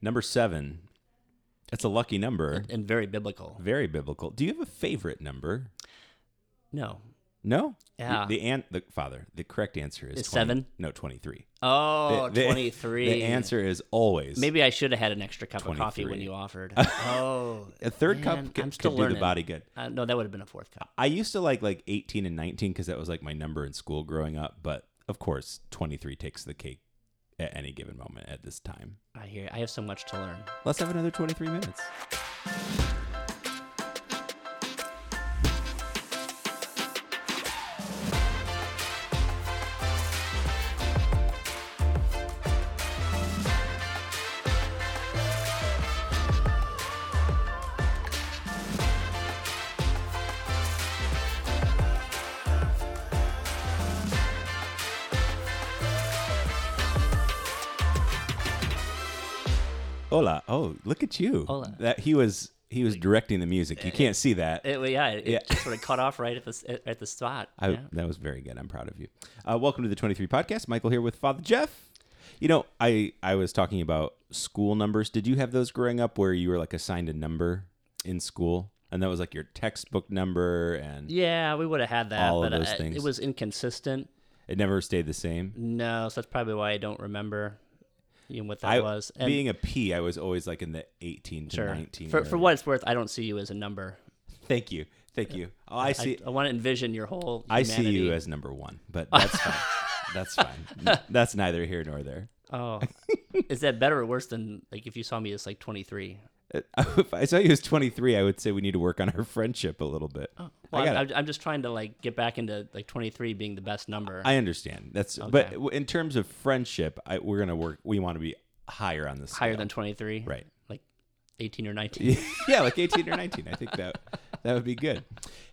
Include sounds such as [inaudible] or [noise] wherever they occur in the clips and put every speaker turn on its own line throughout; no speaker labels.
Number seven. That's a lucky number.
and very biblical.
Very biblical. Do you have a favorite number?
No.
No.
Yeah.
The, the an- the father. The correct answer is
Is
20
seven?
No, twenty three.
Oh,
the,
23.
The answer is always
Maybe I should have had an extra cup of coffee when you offered. [laughs] oh,
a third
man,
cup
I'm still
could do the body good.
Uh, no, that would have been a fourth cup.
I used to like like 18 and 19 because that was like my number in school growing up. But of course, 23 takes the cake at any given moment at this time.
I hear. I have so much to learn.
Let's have another 23 minutes. Hola. Oh, look at you.
Hola.
That he was he was directing the music. You can't see that.
It, well, yeah, it,
Yeah.
just sort of cut off right at the at, the spot.
I,
yeah.
That was very good. I'm proud of you. Uh, welcome to the 23 podcast. Michael here with Father Jeff. You know, I I was talking about school numbers. Did you have those growing up where you were like assigned a number in school, and that was like your textbook number, and
Yeah, we would have had that,
All of
but
those
uh,
things.
it was inconsistent.
it never stayed the same?
No, so that's probably why I don't remember you know, what that
I
was. And
being a P, I was always like in the 18 to
sure,
19.
for, for what it's worth, I don't see you as a number.
Thank you, thank you. Oh, I see.
I, want to envision your whole.
I see you as number one, but [laughs] that's fine. That's fine. [laughs] That's neither here nor there.
Oh, [laughs] is that better or worse than like if you saw me as like twenty three?
Uh, [laughs] If I saw you as 23, I would say we need to work on our friendship a little bit.
Well,
I
I'm,
gotta-
I'm, just trying to like get back into like twenty three being the best number.
I understand. That's but
Okay.
w- in terms of friendship, I, we're gonna work. We want to be higher on this.
higher than twenty three,
right.
Like eighteen or nineteen. [laughs]
yeah, like 18 or 19. I think that that would be good.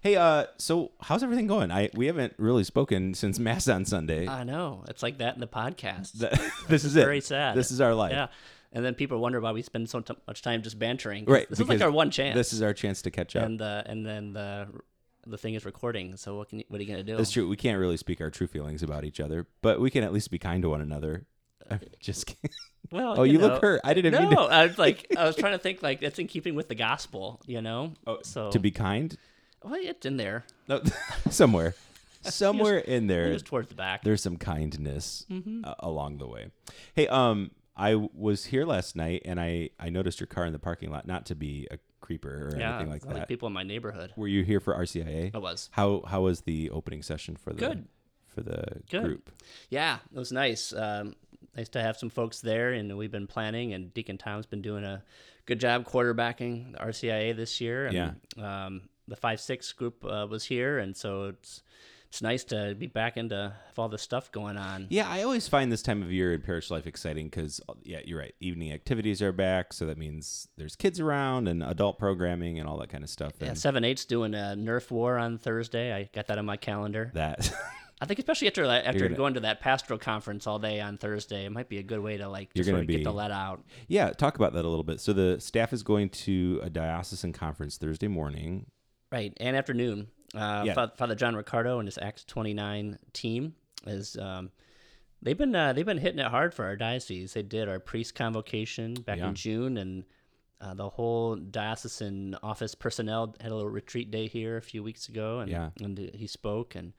Hey, uh, so how's everything going? I we haven't really spoken since Mass on Sunday.
I know it's like that in the podcast.
Th- [laughs] this is it.
very sad.
This is our life.
Yeah, and then people wonder why we spend so t- much time just bantering.
Right.
This is like our one chance.
This is our chance to catch up.
and uh, and then the the thing is recording. So what can you, what are you gonna do?
That's true. We can't really speak our true feelings about each other, but we can at least be kind to one another. I'm just kidding.
Well, [laughs]
Oh, you
know,
look hurt. I didn't
no,
mean to-
I was like, I was [laughs] trying to think like that's in keeping with the gospel, you know.
Oh,
so
to be kind.
well, it's in there.
No, [laughs] somewhere, somewhere in there.
Just towards the back.
there's some kindness
Mm-hmm.
uh, along the way. Hey, um, I was here last night and I I noticed your car in the parking lot. Not to be a creeper or
yeah,
anything like that.
people in my neighborhood.
Were you here for RCIA?
I was.
How how was the opening session for the
Good.
for the
Good.
group?
Yeah, it was nice. Um, nice to have some folks there, and we've been planning. And Deacon Tom's been doing a good job quarterbacking the RCIA this year. And,
Yeah.
Um, the five six group uh, was here, and so it's it's nice to be back into have all this stuff going on.
Yeah, I always find this time of year in parish life exciting because, uh, yeah, you're right. Evening activities are back, so that means there's kids around and adult programming and all that kind of stuff.
Yeah, seven eight's doing a Nerf war on Thursday. I got that on my calendar.
that [laughs]
I think especially after that- after
gonna-
going to that pastoral conference all day on Thursday, it might be a good way to like
You're
just sort
gonna
of get
be-
the let out.
Yeah, talk about that a little bit. So the staff is going to a diocesan conference Thursday morning.
Right, and afternoon. Uh,
Yeah.
Father John Riccardo and his Acts 29 team is um, they've been uh, they've been hitting it hard for our diocese. They did our priest convocation back
Yeah.
in June, and uh, the whole diocesan office personnel had a little retreat day here a few weeks ago, and
Yeah.
and he spoke, and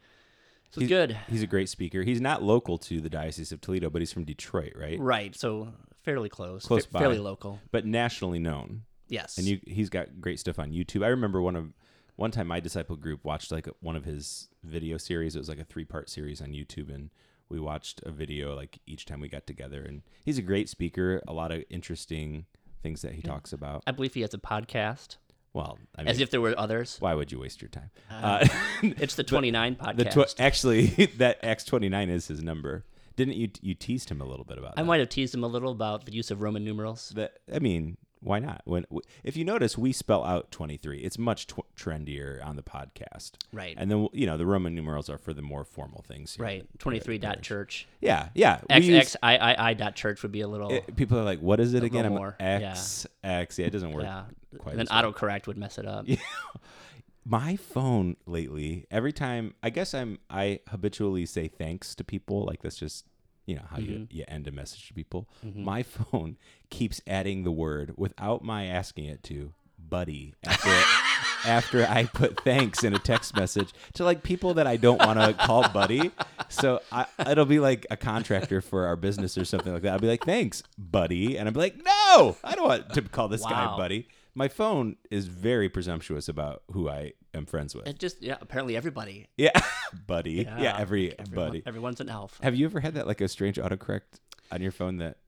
so
He's-
good.
He's a great speaker. He's not local to the Diocese of Toledo, but he's from Detroit, right?
Right, so fairly close,
Close
fa-
by.
fairly local.
But nationally known.
Yes,
And you, he's got great stuff on YouTube. I remember one of one time my disciple group watched like one of his video series. It was like a three part series on YouTube, and we watched a video like each time we got together. And he's a great speaker. A lot of interesting things that he talks about.
I believe he has a podcast,
Well, I mean,
as if there were others.
why would you waste your time?
Uh,
Uh, [laughs]
It's the [laughs] 29 podcast.
the tw- actually [laughs] that X twenty nine is his number. Didn't you you teased him a little bit about
I
that?
might have teased him a little about the use of Roman numerals.
That I mean, why not? When if you notice, we spell out twenty three. It's much tw- trendier on the podcast,
Right.
And then you know the Roman numerals are for the more formal things.
Right. 23 dot church.
Yeah, yeah.
X
use-
X I I I dot church would be a little.
it- people are like, "What is it again?"
little
I'm
more,
X X. Yeah, it doesn't work.
yeah.
quite
And then
well.
autocorrect would mess it up. [laughs]
My phone lately, every time I guess I'm I habitually say thanks to people. Like that's just you know how
Mm-hmm.
you, you end a message to people. My [laughs] phone keeps adding the word without my asking it to, buddy, after [laughs] after I put thanks in a text message to like people that I don't want to call buddy. So I, it'll be like a contractor for our business or something like that. I'll be like, thanks, buddy, and I'll be like, no, I don't want to call this guy buddy. My phone is very presumptuous about who I am friends with.
It just yeah. Apparently everybody.
Yeah, [laughs] buddy. Yeah, every
everyone-
buddy.
Everyone's an elf.
Have you ever had that like a strange autocorrect on your phone that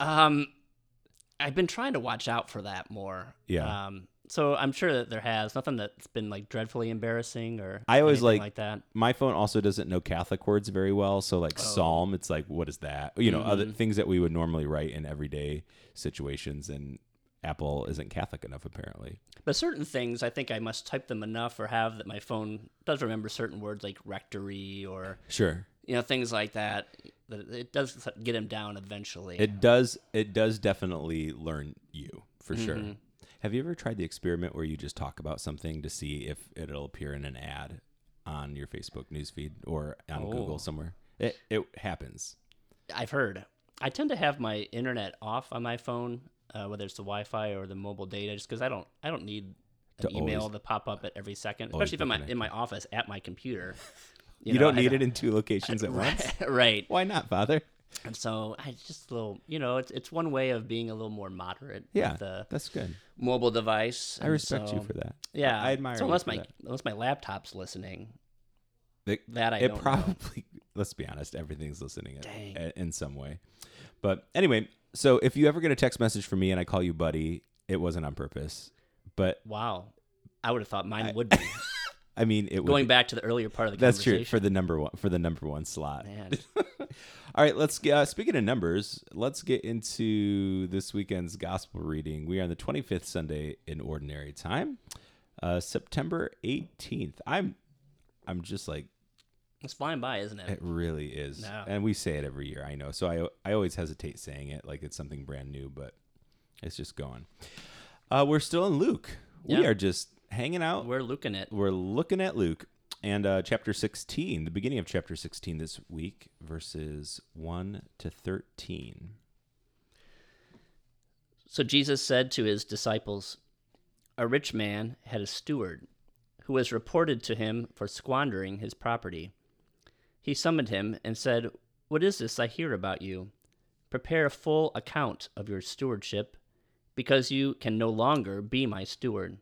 Um, I've been trying to watch out for that more.
Yeah.
Um, so I'm sure that there has nothing that's been like dreadfully embarrassing or
I always like-
like that.
my phone also doesn't know Catholic words very well. So like
Oh.
psalm, it's like what is that? You know, other
Mm-hmm.
things that we would normally write in everyday situations, and Apple isn't Catholic enough apparently.
But certain things, I think I must type them enough or have that my phone does remember certain words like rectory or
Sure,
you know things like that. That it does get him down eventually.
it does. It does definitely learn you for
Mm-hmm.
sure. Have you ever tried the experiment where you just talk about something to see if it'll appear in an ad on your Facebook newsfeed or on
Oh.
Google somewhere? It it happens.
I've heard. I tend to have my internet off on my phone, uh, whether it's the Wi-Fi or the mobile data, just because I don't I don't need an
To
email
always-
to pop up at every second, especially if I'm in my office at my computer. [laughs]
You,
know,
don't
I
need it in two locations [laughs] at once. [laughs]
right.
Why not, Father?
And so I just a little, you know, it's it's one way of being a little more moderate
Yeah,
with the
that's good.
mobile device.
I respect you for that.
Yeah,
I admire
So
you
unless my
that.
unless my laptop's listening,
It,
that I
it
don't know.
probably. Let's be honest. Everything's listening in-
Dang.
in, in some way. But anyway, so if you ever get a text message from me and I call you buddy, it wasn't on purpose. But
Wow, I would have thought mine would be [laughs]
I mean, it would
going
would,
back to the earlier part of the conversation.
That's true for the number one for the number one slot.
Man, [laughs]
All right, let's get. Uh, speaking of numbers, let's get into this weekend's gospel reading. We are on the 25th Sunday in Ordinary Time, uh, September 18th. I'm, I'm just like
it's flying by, isn't it?
It really is.
Yeah.
And we say it every year, I know. So I I always hesitate saying it like it's something brand new, but it's just going. Uh, we're still in Luke. We are just hanging out.
We're looking at
We're looking at Luke and uh, chapter 16, the beginning of chapter 16 this week, verses 1 to 13.
So Jesus said to his disciples, A rich man had a steward who was reported to him for squandering his property. He summoned him and said, What is this I hear about you? Prepare a full account of your stewardship, because you can no longer be my steward.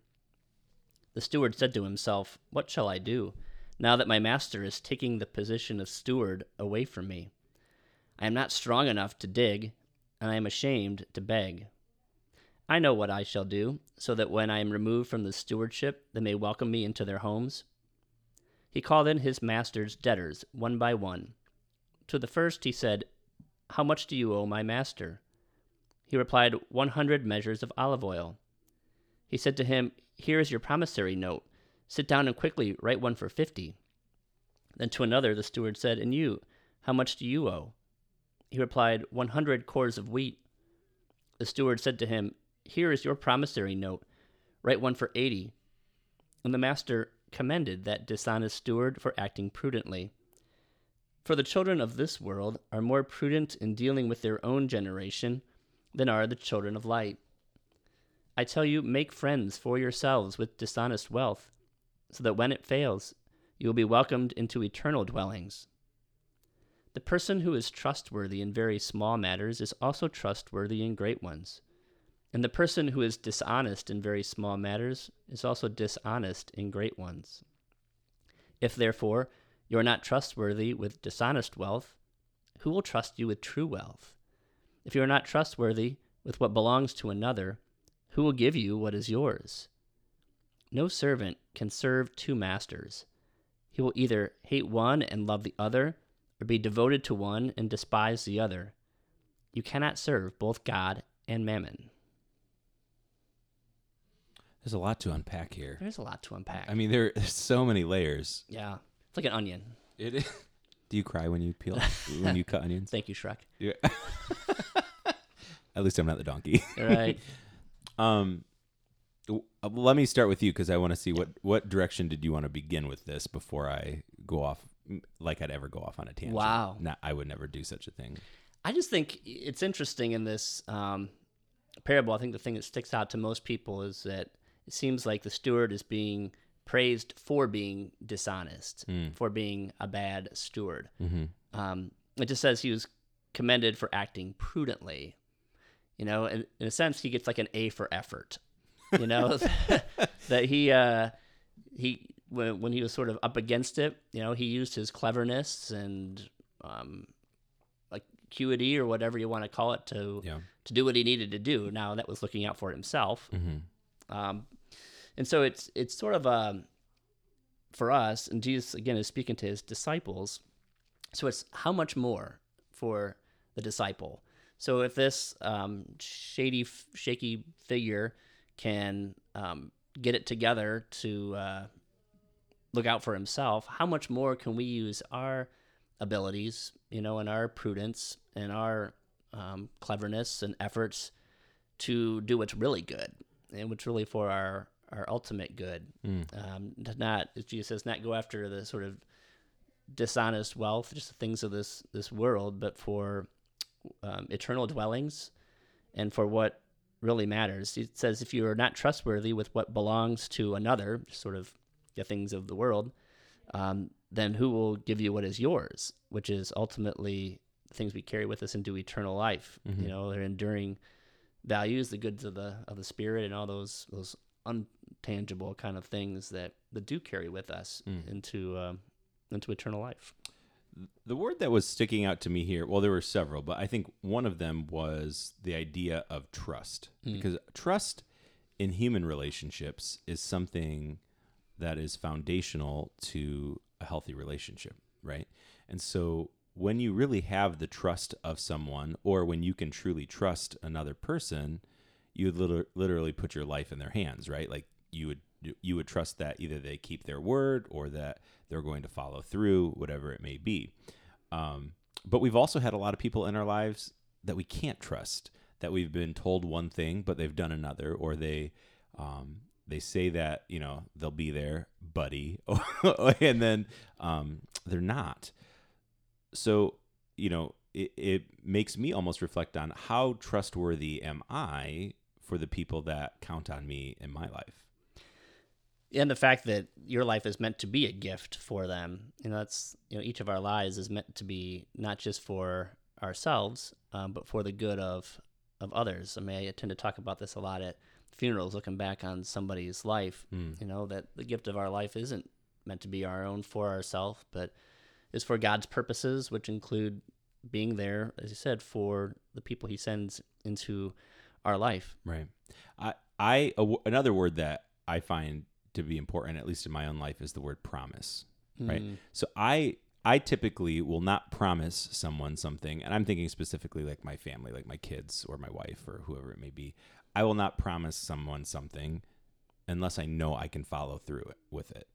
The steward said to himself, What shall I do, now that my master is taking the position of steward away from me? I am not strong enough to dig, and I am ashamed to beg. I know what I shall do, so that when I am removed from the stewardship, they may welcome me into their homes. He called in his master's debtors, one by one. To the first he said, How much do you owe my master? He replied, One hundred measures of olive oil. He said to him, Here is your promissory note. Sit down and quickly write one for fifty. Then to another the steward said, And you, how much do you owe? He replied, One hundred cores of wheat. The steward said to him, Here is your promissory note. Write one for eighty. And the master commended that dishonest steward for acting prudently. For the children of this world are more prudent in dealing with their own generation than are the children of light. I tell you, make friends for yourselves with dishonest wealth, so that when it fails, you will be welcomed into eternal dwellings. The person who is trustworthy in very small matters is also trustworthy in great ones. And the person who is dishonest in very small matters is also dishonest in great ones. If, therefore, you are not trustworthy with dishonest wealth, who will trust you with true wealth? If you are not trustworthy with what belongs to another, who will give you what is yours? No servant can serve two masters. He will either hate one and love the other, or be devoted to one and despise the other. You cannot serve both God and mammon.
There's a lot to unpack here.
There's a lot to unpack.
I mean, there- [laughs] there's so many layers.
yeah, it's like an onion.
It is. [laughs] Do you cry when you peel when you cut onions? [laughs]
Thank you, Shrek.
Yeah. At least I'm not the donkey.
right.
Um, w- uh, let me start with you because I want to see what what direction did you want to begin with this before I go off like I'd ever go off on a tangent.
Wow.
Not, I would never do such a thing.
I just think it's interesting in this um, parable. I think the thing that sticks out to most people is that it seems like the steward is being praised for being dishonest, for being a bad steward. Um, it just says he was commended for acting prudently. You know, in, in a sense, he gets like an A for effort. You know, [laughs] [laughs] that he uh, he when when he was sort of up against it, you know, he used his cleverness and um, like acuity or whatever you want to call it to
Yeah.
to do what he needed to do. Now that was looking out for himself, um, and so it's it's sort of um for us, and Jesus again is speaking to his disciples. So it's how much more for the disciple. So if this um, shady, shaky figure can um, get it together to uh, look out for himself, how much more can we use our abilities, you know, and our prudence and our um, cleverness and efforts to do what's really good and what's really for our our ultimate good. Um, to not, as Jesus says, not go after the sort of dishonest wealth, just the things of this this world, but for um, eternal dwellings and for what really matters. It says, if you are not trustworthy with what belongs to another, sort of the things of the world, um, then who will give you what is yours, which is ultimately things we carry with us into eternal life. You know, they're enduring values, the goods of the of the spirit, and all those those untangible kind of things that that do carry with us into um, into eternal life.
The word that was sticking out to me here, well, there were several, but I think one of them was the idea of trust. Because trust in human relationships is something that is foundational to a healthy relationship, right? And so when you really have the trust of someone, or when you can truly trust another person, you would liter- literally put your life in their hands, right? Like you would you would trust that either they keep their word or that they're going to follow through, whatever it may be. Um, but we've also had a lot of people in our lives that we can't trust. That we've been told one thing, but they've done another, or they um, they say that you know they'll be there, buddy, [laughs] and then um, they're not. So you know it, it makes me almost reflect on how trustworthy am I for the people that count on me in my life.
and the fact that your life is meant to be a gift for them you know that's you know each of our lives is meant to be not just for ourselves um, but for the good of of others i mean i tend to talk about this a lot at funerals looking back on somebody's life you know that the gift of our life isn't meant to be our own for ourselves but is for god's purposes which include being there as you said for the people he sends into our life
Right. I, I a w- another word that I find to be important, at least in my own life, is the word promise. Right. Mm. So I I typically will not promise someone something, and I'm thinking specifically like my family, like my kids or my wife or whoever it may be. I will not promise someone something unless I know I can follow through it with it.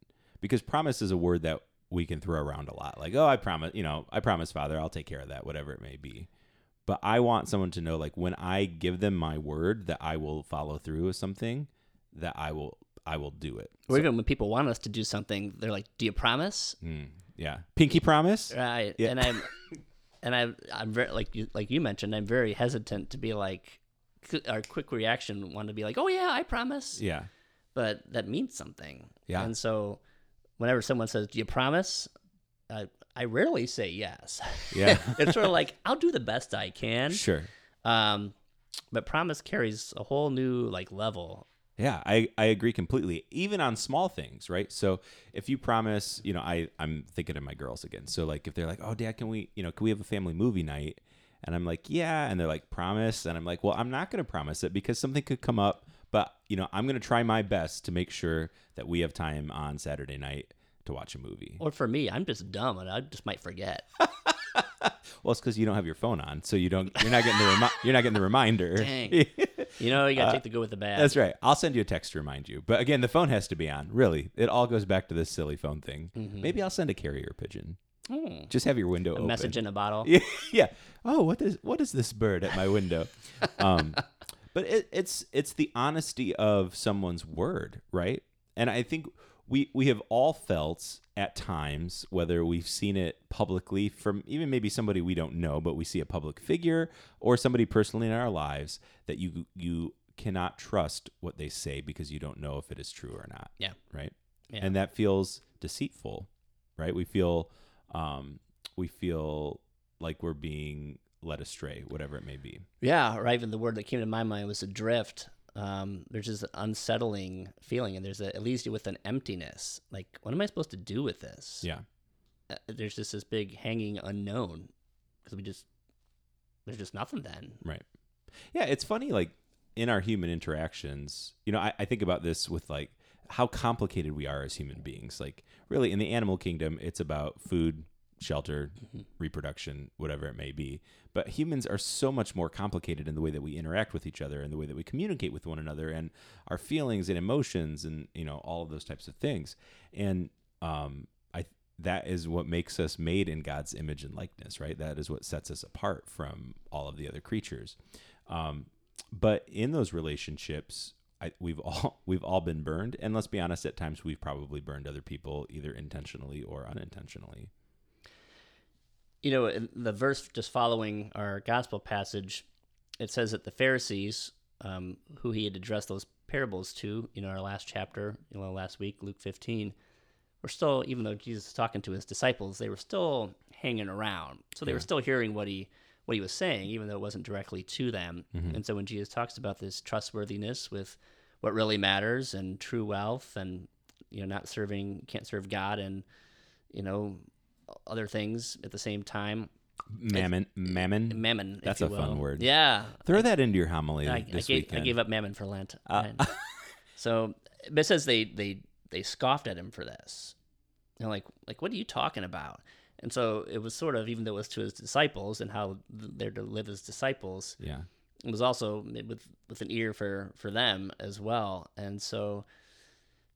Because promise is a word that we can throw around a lot. Like, oh, I promise, you know, I promise, Father, I'll take care of that, whatever it may be. But I want someone to know, like, when I give them my word that I will follow through with something, that I will, I will do it.
or even when people want us to do something they're like do you promise
Mm, yeah, pinky promise.
Right.
Yeah.
And I'm [laughs] and I'm I'm very like you like you mentioned, I'm very hesitant to be like our quick reaction want to be like, "Oh yeah, I promise."
Yeah,
But that means something.
Yeah.
And so whenever someone says, "Do you promise?" I I rarely say yes. [laughs]
Yeah.
it's sort of like, "I'll do the best I can."
sure.
Um but promise carries a whole new like level.
Yeah, I, I agree completely. Even on small things, right? So if you promise, you know, I I'm thinking of my girls again. So like if they're like, "Oh, dad, can we, you know, can we have a family movie night?" And I'm like, "Yeah." And they're like, "Promise." And I'm like, "Well, I'm not going to promise it because something could come up, but, you know, I'm going to try my best to make sure that we have time on Saturday night to watch a movie."
Or for me, I'm just dumb and I just might forget. [laughs]
Well, it's cuz you don't have your phone on, so you don't you're not getting the remi- you're not getting the reminder. [laughs]
Dang. You know, you got to take the good with the bad.
Uh, That's right. I'll send you a text to remind you. But again, the phone has to be on. Really, it all goes back to this silly phone thing. Maybe I'll send a carrier pigeon.
Hmm.
Just have your window
A
open.
message in a bottle.
Yeah, [laughs] yeah. Oh, what is what is this bird at my window? um, but it, it's it's the honesty of someone's word, right? And I think we we have all felt at times whether we've seen it publicly from even maybe somebody we don't know but we see a public figure or somebody personally in our lives that you you cannot trust what they say because you don't know if it is true or not
Yeah.
right
Yeah.
and that feels deceitful right we feel um we feel like we're being led astray whatever it may be
Yeah, or even the word that came to my mind was adrift. Um, there's just an unsettling feeling, and there's a, it leaves you with an emptiness. Like, what am I supposed to do with this?
yeah
Uh, there's just this big hanging unknown because we just there's just nothing then.
Right. Yeah, it's funny, like in our human interactions, you know, I, I think about this with like how complicated we are as human beings. Like, really, in the animal kingdom, it's about food, shelter, reproduction, whatever it may be. But humans are so much more complicated in the way that we interact with each other and the way that we communicate with one another and our feelings and emotions and, you know, all of those types of things. And, um, I, that is what makes us made in God's image and likeness, right? That is what sets us apart from all of the other creatures. Um, but in those relationships, I, we've [laughs] all we've all been burned, and let's be honest, at times we've probably burned other people either intentionally or unintentionally.
You know, in the verse just following our gospel passage, it says that the Pharisees, um, who he had addressed those parables to, you know, our last chapter, you know, last week, Luke 15, were still, even though Jesus was talking to his disciples, they were still hanging around. So they were still hearing what he what he was saying, even though it wasn't directly to them. And so when Jesus talks about this trustworthiness with what really matters and true wealth and you know not serving can't serve God and you know other things at the same time
Mammon, mammon.
mammon
That's a fun word.
yeah
Throw that into your homily
I, I,
this
gave, I gave up mammon for Lent.
Uh, [laughs]
so, but it says they they they scoffed at him for this. And like like what are you talking about? And so it was sort of even though it was to his disciples and how they're to live as disciples,
yeah,
it was also with with an ear for for them as well. And so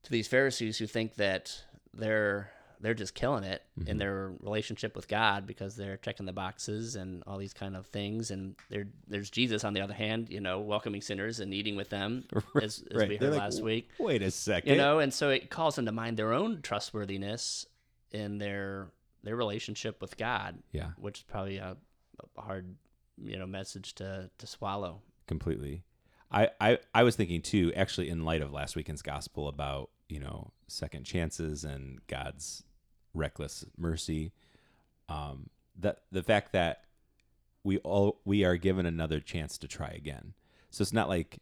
to these Pharisees who think that they're they're just killing it in mm-hmm. their relationship with God because they're checking the boxes and all these kind of things, and there there's Jesus on the other hand, you know, welcoming sinners and eating with them, [laughs] as, as we
They're
heard
like,
last week,
Wait a second.
you know, and so it calls into mind their own trustworthiness in their their relationship with God,
yeah,
which is probably a, a hard you know message to to swallow.
completely. I, I I was thinking too, actually, in light of last weekend's gospel about you know second chances and God's reckless mercy, um, that the fact that we all we are given another chance to try again. So it's not like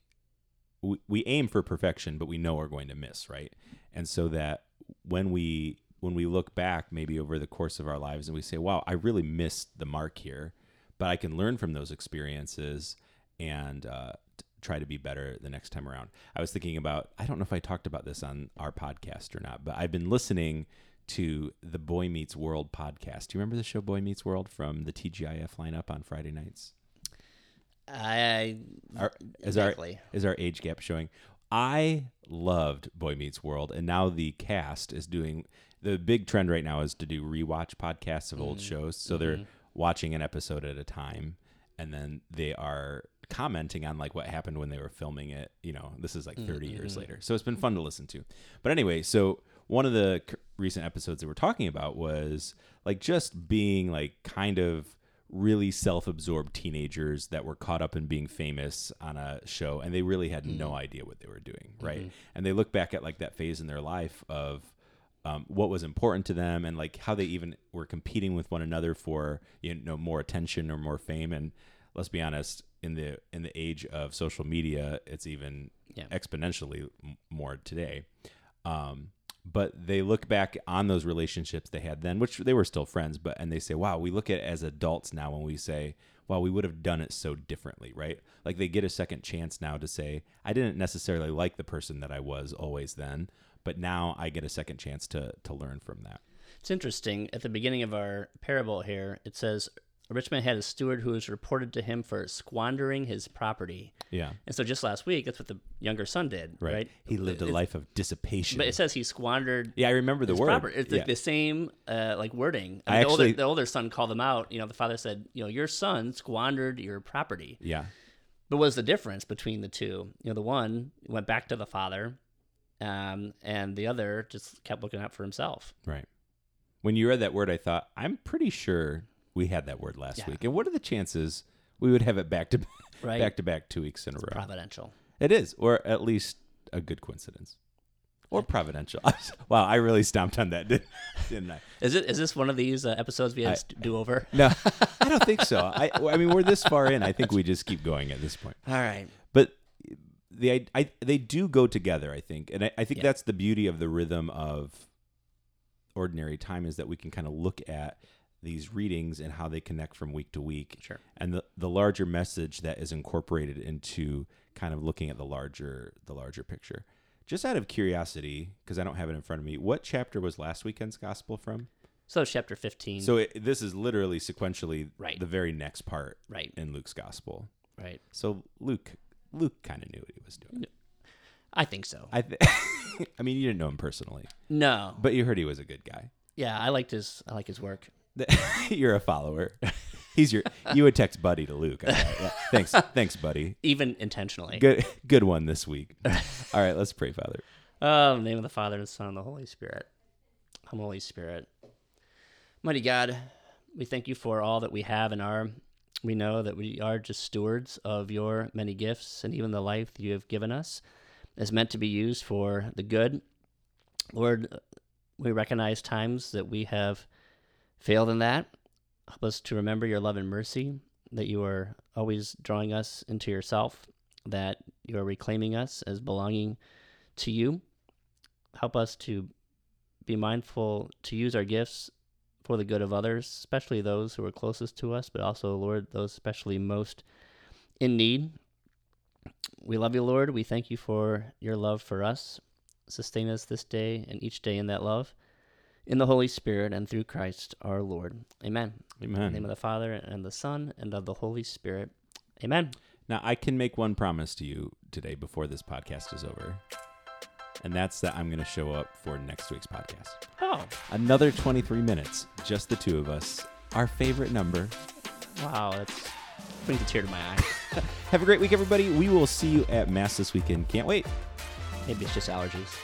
we, we aim for perfection, but we know we're going to miss, right? And so that when we when we look back, maybe over the course of our lives, and we say, "Wow, I really missed the mark here," but I can learn from those experiences and uh, try to be better the next time around. I was thinking about I don't know if I talked about this on our podcast or not, but I've been listening to the Boy Meets World podcast. Do you remember the show Boy Meets World from the TGIF lineup on Friday nights?
I
Our, is our
Exactly.
is our age gap showing? I loved Boy Meets World, and now the cast is doing the big trend right now is to do rewatch podcasts of old mm-hmm. shows. So they're mm-hmm. watching an episode at a time, and then they are commenting on like what happened when they were filming it. You know, this is like 30 mm-hmm. years later, so it's been fun to listen to. But anyway, so one of the c- recent episodes that we're talking about was like just being like kind of really self-absorbed teenagers that were caught up in being famous on a show and they really had no idea what they were doing right? And they look back at like that phase in their life of um, what was important to them and like how they even were competing with one another for you know more attention or more fame. And let's be honest in the in the age of social media it's even
Yeah.
exponentially m- more today. Um, but they look back on those relationships they had then, which they were still friends, but and they say, "Wow, we look at as adults now when we say, well, we would have done it so differently, right? Like they get a second chance now to say, I didn't necessarily like the person that I was always then, but now I get a second chance to to learn from that."
It's interesting. At the beginning of our parable here, it says, A rich man had a steward who was reported to him for squandering his property.
Yeah,
And so just last week, that's what the younger son did,
right.
right?
He lived a
It-
life of dissipation.
But it says he squandered
yeah, I remember the
his
word.
property. It's
yeah.
like the same uh, like wording.
I
the, older,
actually-
the older son called him out. You know, the father said, you know, your son squandered your property.
yeah,
But what was the difference between the two? You know, the one went back to the father um, and the other just kept looking out for himself.
Right. When you read that word, I thought, I'm pretty sure we had that word last
Yeah.
week. And what are the chances we would have it back to [laughs]
Right.
back to back two weeks in a row?
Providential.
It is, or at least a good coincidence, or providential. [laughs] wow, I really stomped on that, didn't, [laughs] didn't I?
Is it? Is this one of these uh, episodes we have to do over?
No, I don't think so. I, I mean, we're this far in. I think we just keep going at this point.
All right.
But the I, I they do go together. I think, and I, I think
Yeah.
that's the beauty of the rhythm of ordinary time is that we can kind of look at these readings and how they connect from week to week.
Sure.
And the the larger message that is incorporated into kind of looking at the larger the larger picture. Just out of curiosity, because I don't have it in front of me, what chapter was last weekend's gospel from?
So chapter fifteen.
So it, this is literally sequentially
Right.
the very next part
right.
in Luke's gospel.
Right.
So Luke Luke kind of knew what he was doing.
I think so.
I th- [laughs] I mean, you didn't know him personally,
no.
but you heard he was a good guy.
Yeah, I liked his. I like his work. [laughs]
You're a follower. He's your. You would text Buddy to Luke. Thought. Yeah. Thanks, [laughs] thanks, Buddy.
even intentionally.
Good, good one this week. [laughs] All right, let's pray, Father.
Oh, in the name of the Father and the Son and the Holy Spirit. Come, Holy Spirit. Mighty God, we thank you for all that we have and are. We know that we are just stewards of your many gifts and even the life you have given us is meant to be used for the good. Lord, we recognize times that we have failed in that. Help us to remember your love and mercy, that you are always drawing us into yourself, that you are reclaiming us as belonging to you. Help us to be mindful to use our gifts for the good of others, especially those who are closest to us, but also, Lord, those especially most in need. We love you, Lord. We thank you for your love for us. Sustain us this day and each day in that love. In the Holy Spirit and through Christ our Lord. Amen. In the name of the Father and the Son and of the Holy Spirit. Amen.
Now, I can make one promise to you today before this podcast is over, and that's that I'm going to show up for next week's podcast.
Oh,
Another 23 minutes, just the two of us. Our favorite number.
wow. That's brings a tear to my eye. [laughs]
Have a great week, everybody. We will see you at Mass this weekend. Can't wait.
Maybe it's just allergies.